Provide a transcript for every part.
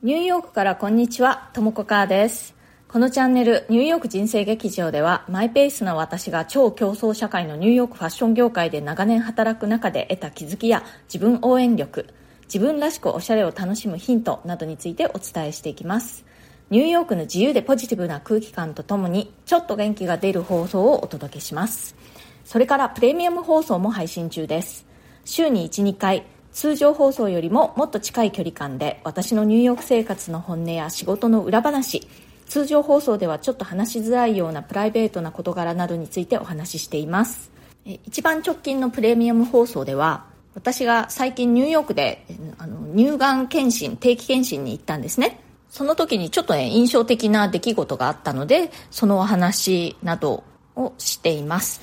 ニューヨークからこんにちは、ともこかーです。このチャンネル、ニューヨーク人生劇場では、マイペースな私が超競争社会のニューヨークファッション業界で長年働く中で得た気づきや自分応援力、自分らしくおしゃれを楽しむヒントなどについてお伝えしていきます。ニューヨークの自由でポジティブな空気感とともに、ちょっと元気が出る放送をお届けします。それからプレミアム放送も配信中です。週に1、2回、通常放送よりももっと近い距離感で私のニューヨーク生活の本音や仕事の裏話通常放送ではちょっと話しづらいようなプライベートな事柄などについてお話ししています。一番直近のプレミアム放送では私が最近ニューヨークであの乳がん検診定期検診に行ったんですね。その時にちょっとね印象的な出来事があったのでそのお話などをしています。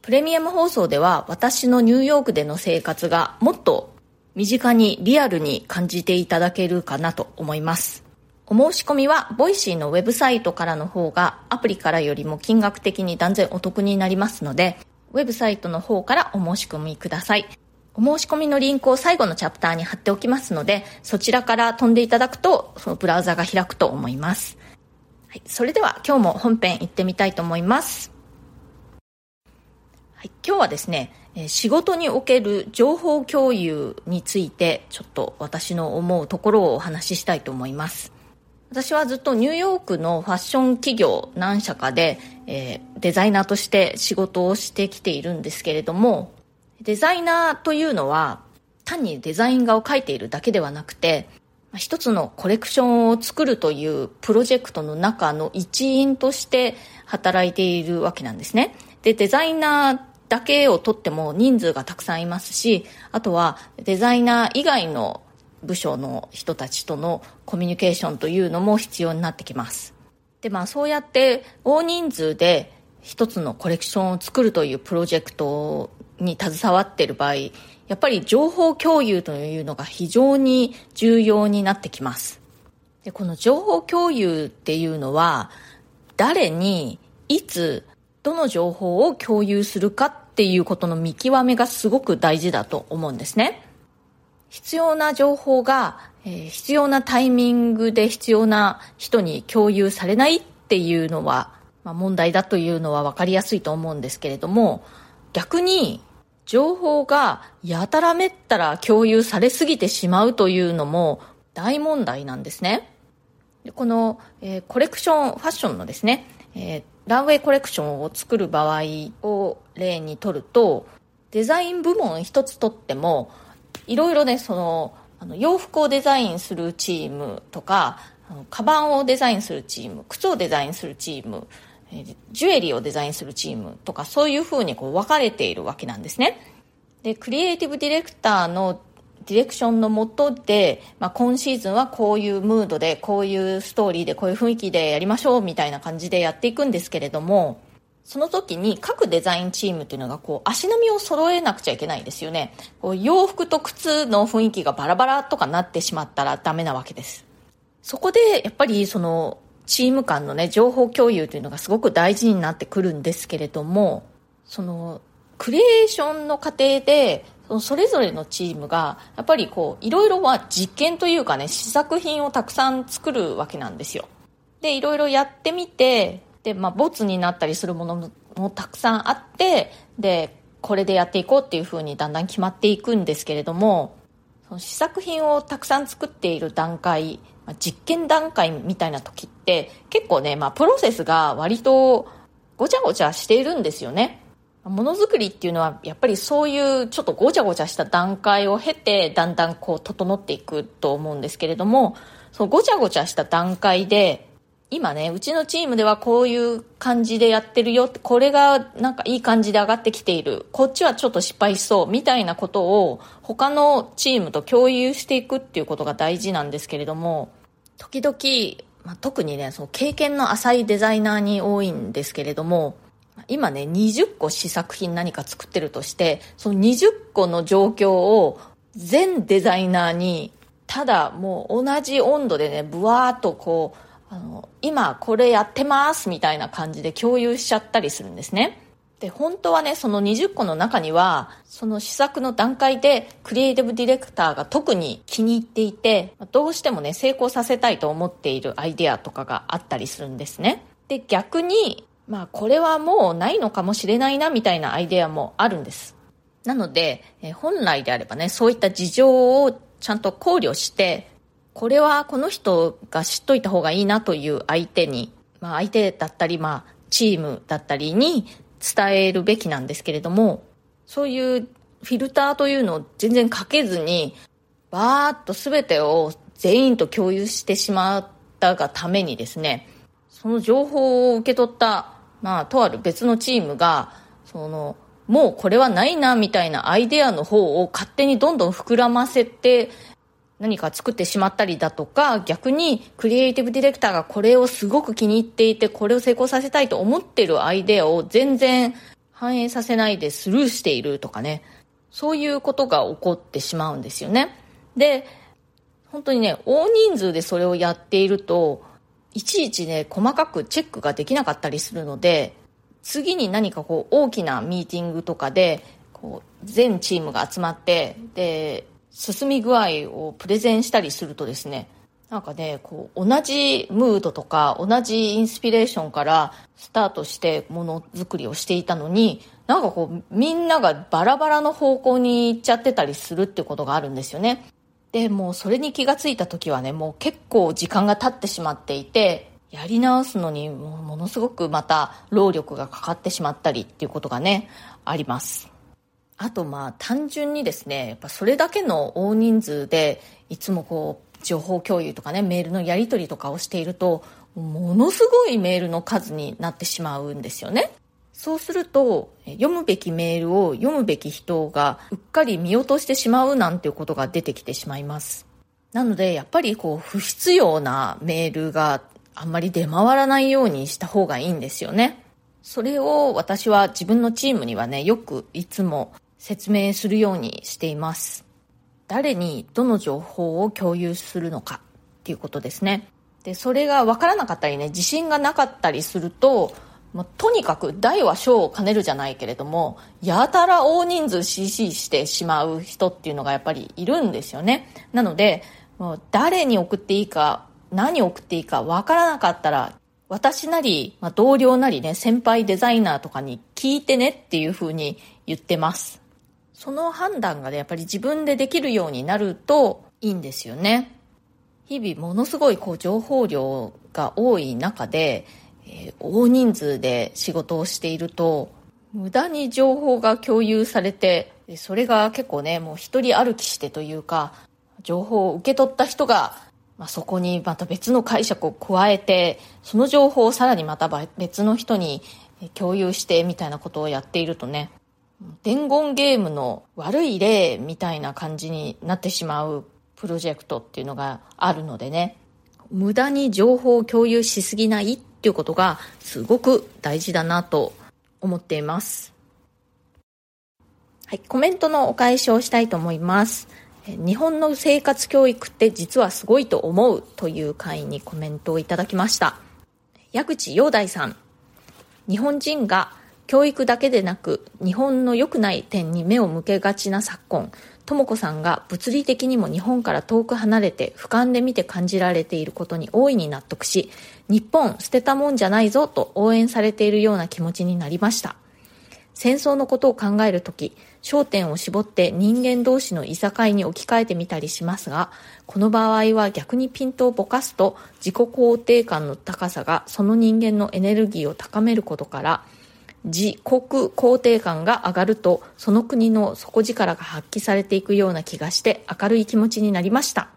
プレミアム放送では私のニューヨークでの生活がもっと身近にリアルに感じていただけるかなと思います。お申し込みは、ボイシーのウェブサイトからの方が、アプリからよりも金額的に断然お得になりますので、ウェブサイトの方からお申し込みください。お申し込みのリンクを最後のチャプターに貼っておきますので、そちらから飛んでいただくと、そのブラウザが開くと思います。はい、それでは今日も本編行ってみたいと思います。はい、今日はですね、仕事における情報共有についてちょっと私の思うところをお話ししたいと思います。私はずっとニューヨークのファッション企業何社かで、えーデザイナーとして仕事をしてきているんですけれどもデザイナーというのは単にデザイン画を描いているだけではなくて一つのコレクションを作るというプロジェクトの中の一員として働いているわけなんですね。でデザイナーだけを取っても人数がたくさんいますしあとはデザイナー以外の部署の人たちとのコミュニケーションというのも必要になってきます。でまあそうやって大人数で一つのコレクションを作るというプロジェクトに携わっている場合やっぱり情報共有というのが非常に重要になってきます。でこの情報共有っていうのは誰にいつどの情報を共有するかっていうことの見極めがすごく大事だと思うんですね。必要な情報が、えー必要なタイミングで必要な人に共有されないっていうのは、まあ、問題だというのは分かりやすいと思うんですけれども逆に情報がやたらめったら共有されすぎてしまうというのも大問題なんですね。この、えーコレクションファッションのですね、えーランウェイコレクションを作る場合を例にとるとデザイン部門一つとってもいろいろねそのあの洋服をデザインするチームとかカバンをデザインするチーム靴をデザインするチームジュエリーをデザインするチームとかそういうふうにこう分かれているわけなんですね。でクリエイティブディレクターのディレクションのもとで、まあ、今シーズンはこういうムードでこういうストーリーでこういう雰囲気でやりましょうみたいな感じでやっていくんですけれどもその時に各デザインチームっていうのがこう足並みを揃えなくちゃいけないんですよね。こう洋服と靴の雰囲気がバラバラとかなってしまったらダメなわけです。そこでやっぱりそのチーム間のね情報共有というのがすごく大事になってくるんですけれどもそのクリエーションの過程でそのそれぞれのチームがやっぱりこういろいろは実験というかね試作品をたくさん作るわけなんですよ。でいろいろやってみてで、まあ、ボツになったりするものもたくさんあってでこれでやっていこうっていうふうにだんだん決まっていくんですけれどもその試作品をたくさん作っている段階、まあ実験段階みたいな時って結構ね、まあ、プロセスが割とごちゃごちゃしているんですよね。ものづくりっていうのはやっぱりそういうちょっとごちゃごちゃした段階を経てだんだんこう整っていくと思うんですけれどもそのごちゃごちゃした段階で今ねうちのチームではこういう感じでやってるよこれがなんかいい感じで上がってきている。こっちはちょっと失敗しそうみたいなことを他のチームと共有していくっていうことが大事なんですけれども時々、まあ、特にねその経験の浅いデザイナーに多いんですけれども今ね20個試作品何か作ってるとしてその20個の状況を全デザイナーにただもう同じ温度でねブワーっとこうあの今これやってますみたいな感じで共有しちゃったりするんですねで、本当はね、その20個の中には、その試作の段階でクリエイティブディレクターが特に気に入っていて、どうしてもね、成功させたいと思っているアイデアとかがあったりするんですね。で、逆に、まあこれはもうないのかもしれないなみたいなアイデアもあるんです。なので、え本来であればね、そういった事情をちゃんと考慮して、これはこの人が知っといた方がいいなという相手に、まあ相手だったり、まあチームだったりに伝えるべきなんですけれども、そういうフィルターというのを全然かけずに、バーッと全てを全員と共有してしまったがためにですね、その情報を受け取った、まあ、とある別のチームが、その、もうこれはないな、みたいなアイデアの方を勝手にどんどん膨らませて、何か作ってしまったりだとか、逆にクリエイティブディレクターがこれをすごく気に入っていて、これを成功させたいと思ってるアイデアを全然反映させないでスルーしているとかね、そういうことが起こってしまうんですよね。で、本当にね、大人数でそれをやっていると、いちいちね、細かくチェックができなかったりするので、次に何かこう大きなミーティングとかで、こう全チームが集まって、で、進み具合をプレゼンしたりするとですね、なんかね、こう、同じムードとか、同じインスピレーションからスタートしてものづくりをしていたのに、なんかこう、みんながバラバラの方向に行っちゃってたりするってことがあるんですよね。で、もうそれに気がついた時はね、もう結構時間が経ってしまっていて、やり直すのにものすごくまた労力がかかってしまったりっていうことがね、あります。あとまあ単純にですね、やっぱそれだけの大人数でいつもこう情報共有とかね、メールのやり取りとかをしていると、ものすごいメールの数になってしまうんですよね。そうすると、読むべきメールを読むべき人がうっかり見落としてしまうなんていうことが出てきてしまいます。なので、やっぱりこう、不必要なメールがあんまり出回らないようにした方がいいんですよね。それを私は自分のチームにはね、よくいつも説明するようにしています。誰にどの情報を共有するのかっていうことですね。で、それが分からなかったりね、自信がなかったりすると、まあ、とにかく大は小を兼ねるじゃないけれども、やたら大人数 CC してしまう人っていうのがやっぱりいるんですよね。なので、もう誰に送っていいか、何を送っていいか分からなかったら、私なり、まあ、同僚なりね、先輩デザイナーとかに聞いてねっていうふうに言ってます。その判断がね、やっぱり自分でできるようになるといいんですよね。日々ものすごいこう情報量が多い中で、えー、大人数で仕事をしていると、無駄に情報が共有されて、それが結構ね、もう一人歩きしてというか、情報を受け取った人が、まあ、そこにまた別の解釈を加えて、その情報をさらにまた別の人に共有してみたいなことをやっているとね、伝言ゲームの悪い例みたいな感じになってしまうプロジェクトっていうのがあるのでね、無駄に情報を共有しすぎないっていうことがすごく大事だなと思っています。はい、コメントのお返しをしたいと思います。日本の生活教育って実はすごいと思うという回にコメントをいただきました。矢口洋大さん。日本人が教育だけでなく日本の良くない点に目を向けがちな昨今智子さんが物理的にも日本から遠く離れて俯瞰で見て感じられていることに大いに納得し日本捨てたもんじゃないぞと応援されているような気持ちになりました。戦争のことを考えるとき焦点を絞って人間同士のいさかいに置き換えてみたりしますがこの場合は逆にピントをぼかすと自己肯定感の高さがその人間のエネルギーを高めることから自国肯定感が上がるとその国の底力が発揮されていくような気がして明るい気持ちになりました。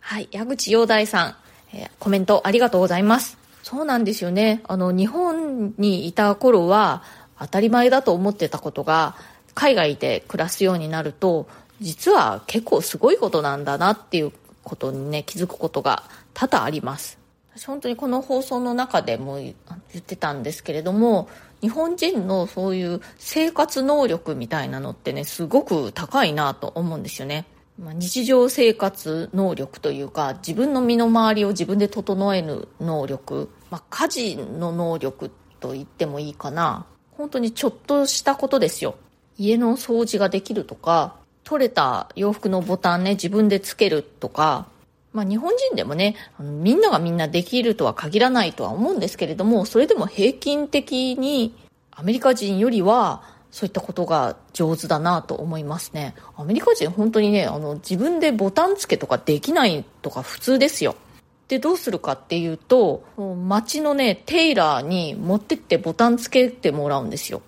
はい矢口洋大さん、えー、コメントありがとうございます。そうなんですよね。あの日本にいた頃は当たり前だと思ってたことが海外で暮らすようになると実は結構すごいことなんだなっていうことにね気づくことが多々あります。私本当にこの放送の中でも言ってたんですけれども日本人のそういう生活能力みたいなのってねすごく高いなと思うんですよね、ま、日常生活能力というか自分の身の回りを自分で整える能力、まあ、家事の能力と言ってもいいかな本当にちょっとしたことですよ。家の掃除ができるとか、取れた洋服のボタンね、自分でつけるとか、まあ日本人でもね、あのみんながみんなできるとは限らないとは思うんですけれども、それでも平均的にアメリカ人よりはそういったことが上手だなと思いますね。アメリカ人本当にね、あの自分でボタン付けとかできないとか普通ですよ。で、どうするかっていうと、街のね、テイラーに持ってってボタンつけてもらうんですよ。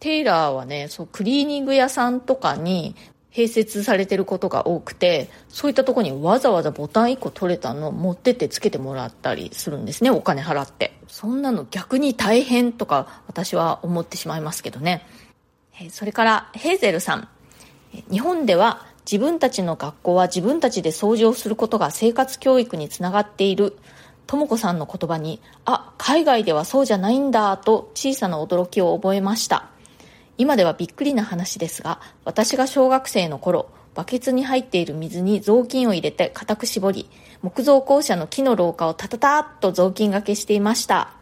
テイラーはね、そう、クリーニング屋さんとかに併設されてることが多くて、そういったとこにわざわざボタン1個取れたの持ってってつけてもらったりするんですね、お金払って。そんなの逆に大変とか私は思ってしまいますけどね。それからヘーゼルさん。日本では自分たちの学校は自分たちで掃除をすることが生活教育につながっている。とも子さんの言葉に、あ、海外ではそうじゃないんだと小さな驚きを覚えました。今ではびっくりな話ですが、私が小学生の頃、バケツに入っている水に雑巾を入れて固く絞り、木造校舎の木の廊下をタタタッと雑巾がけしていました。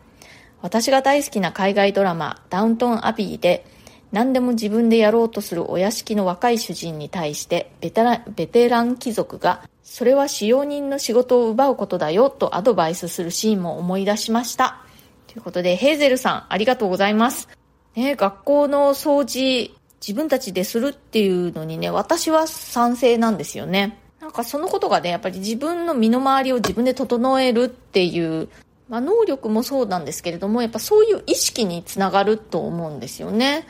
私が大好きな海外ドラマ、ダウントンアビーで、何でも自分でやろうとするお屋敷の若い主人に対してベテラベテラン貴族がそれは使用人の仕事を奪うことだよとアドバイスするシーンも思い出しましたということでヘーゼルさんありがとうございます、ね、学校の掃除自分たちでするっていうのにね私は賛成なんですよね。なんかそのことがねやっぱり自分の身の回りを自分で整えるっていうまあ、能力もそうなんですけれどもやっぱそういう意識につながると思うんですよね。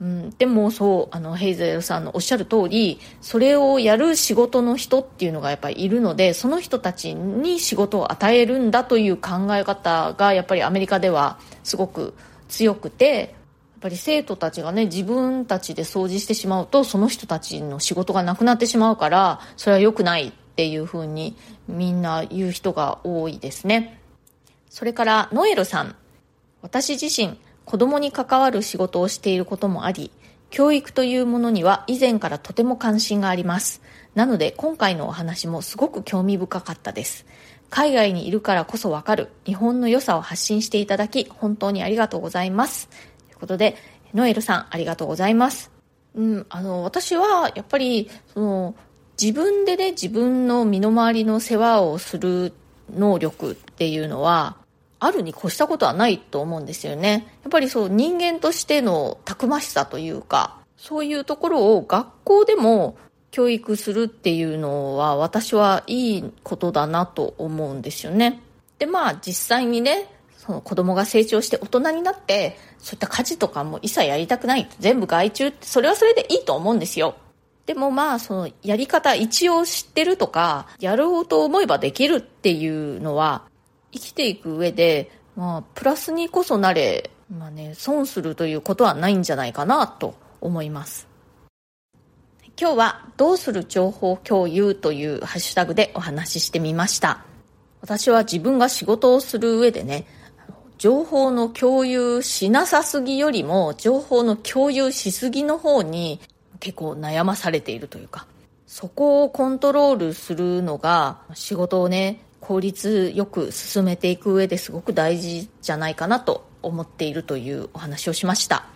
うん、でもそうあのヘイゼルさんのおっしゃる通りそれをやる仕事の人っていうのがやっぱりいるのでその人たちに仕事を与えるんだという考え方がやっぱりアメリカではすごく強くてぱり生徒たちがね自分たちで掃除してしまうとその人たちの仕事がなくなってしまうからそれは良くないっていうふうにみんな言う人が多いですねそれからノエルさん私自身子供に関わる仕事をしていることもあり、教育というものには以前からとても関心があります。なので今回のお話もすごく興味深かったです。海外にいるからこそわかる日本の良さを発信していただき本当にありがとうございます。ということで、ノエルさんありがとうございます。うん、あの、私はやっぱり、その、自分でね、自分の身の回りの世話をする能力っていうのは、あるに越したことはないと思うんですよね。やっぱりそう人間としてのたくましさというか、そういうところを学校でも教育するっていうのは私はいいことだなと思うんですよね。で、まあ実際にね、その子供が成長して大人になって、そういった家事とかも一切やりたくない。全部外注って、それはそれでいいと思うんですよ。でもまあ、そのやり方一応知ってるとか、やろうと思えばできるっていうのは、生きていく上で、まあ、プラスにこそなれ、まあね、損するということはないんじゃないかなと思います。今日はどうする情報共有というハッシュタグでお話ししてみました。私は自分が仕事をする上でね、情報の共有しなさすぎよりも情報の共有しすぎの方に結構悩まされているというか、そこをコントロールするのが仕事をね、効率よく進めていく上ですごく大事じゃないかなと思っているというお話をしました。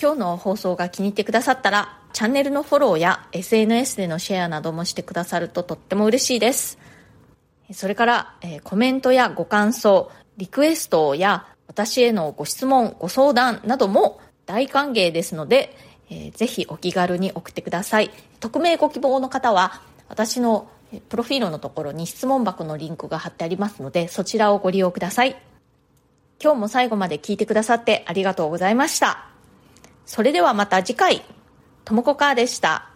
今日の放送が気に入ってくださったらチャンネルのフォローや SNS でのシェアなどもしてくださるととっても嬉しいです。それから、えコメントやご感想リクエストや私へのご質問ご相談なども大歓迎ですので、えー、ぜひお気軽に送ってください匿名ご希望の方は私のプロフィールのところに質問箱のリンクが貼ってありますので、そちらをご利用ください。今日も最後まで聞いてくださってありがとうございました。それではまた次回、ともこかーでした。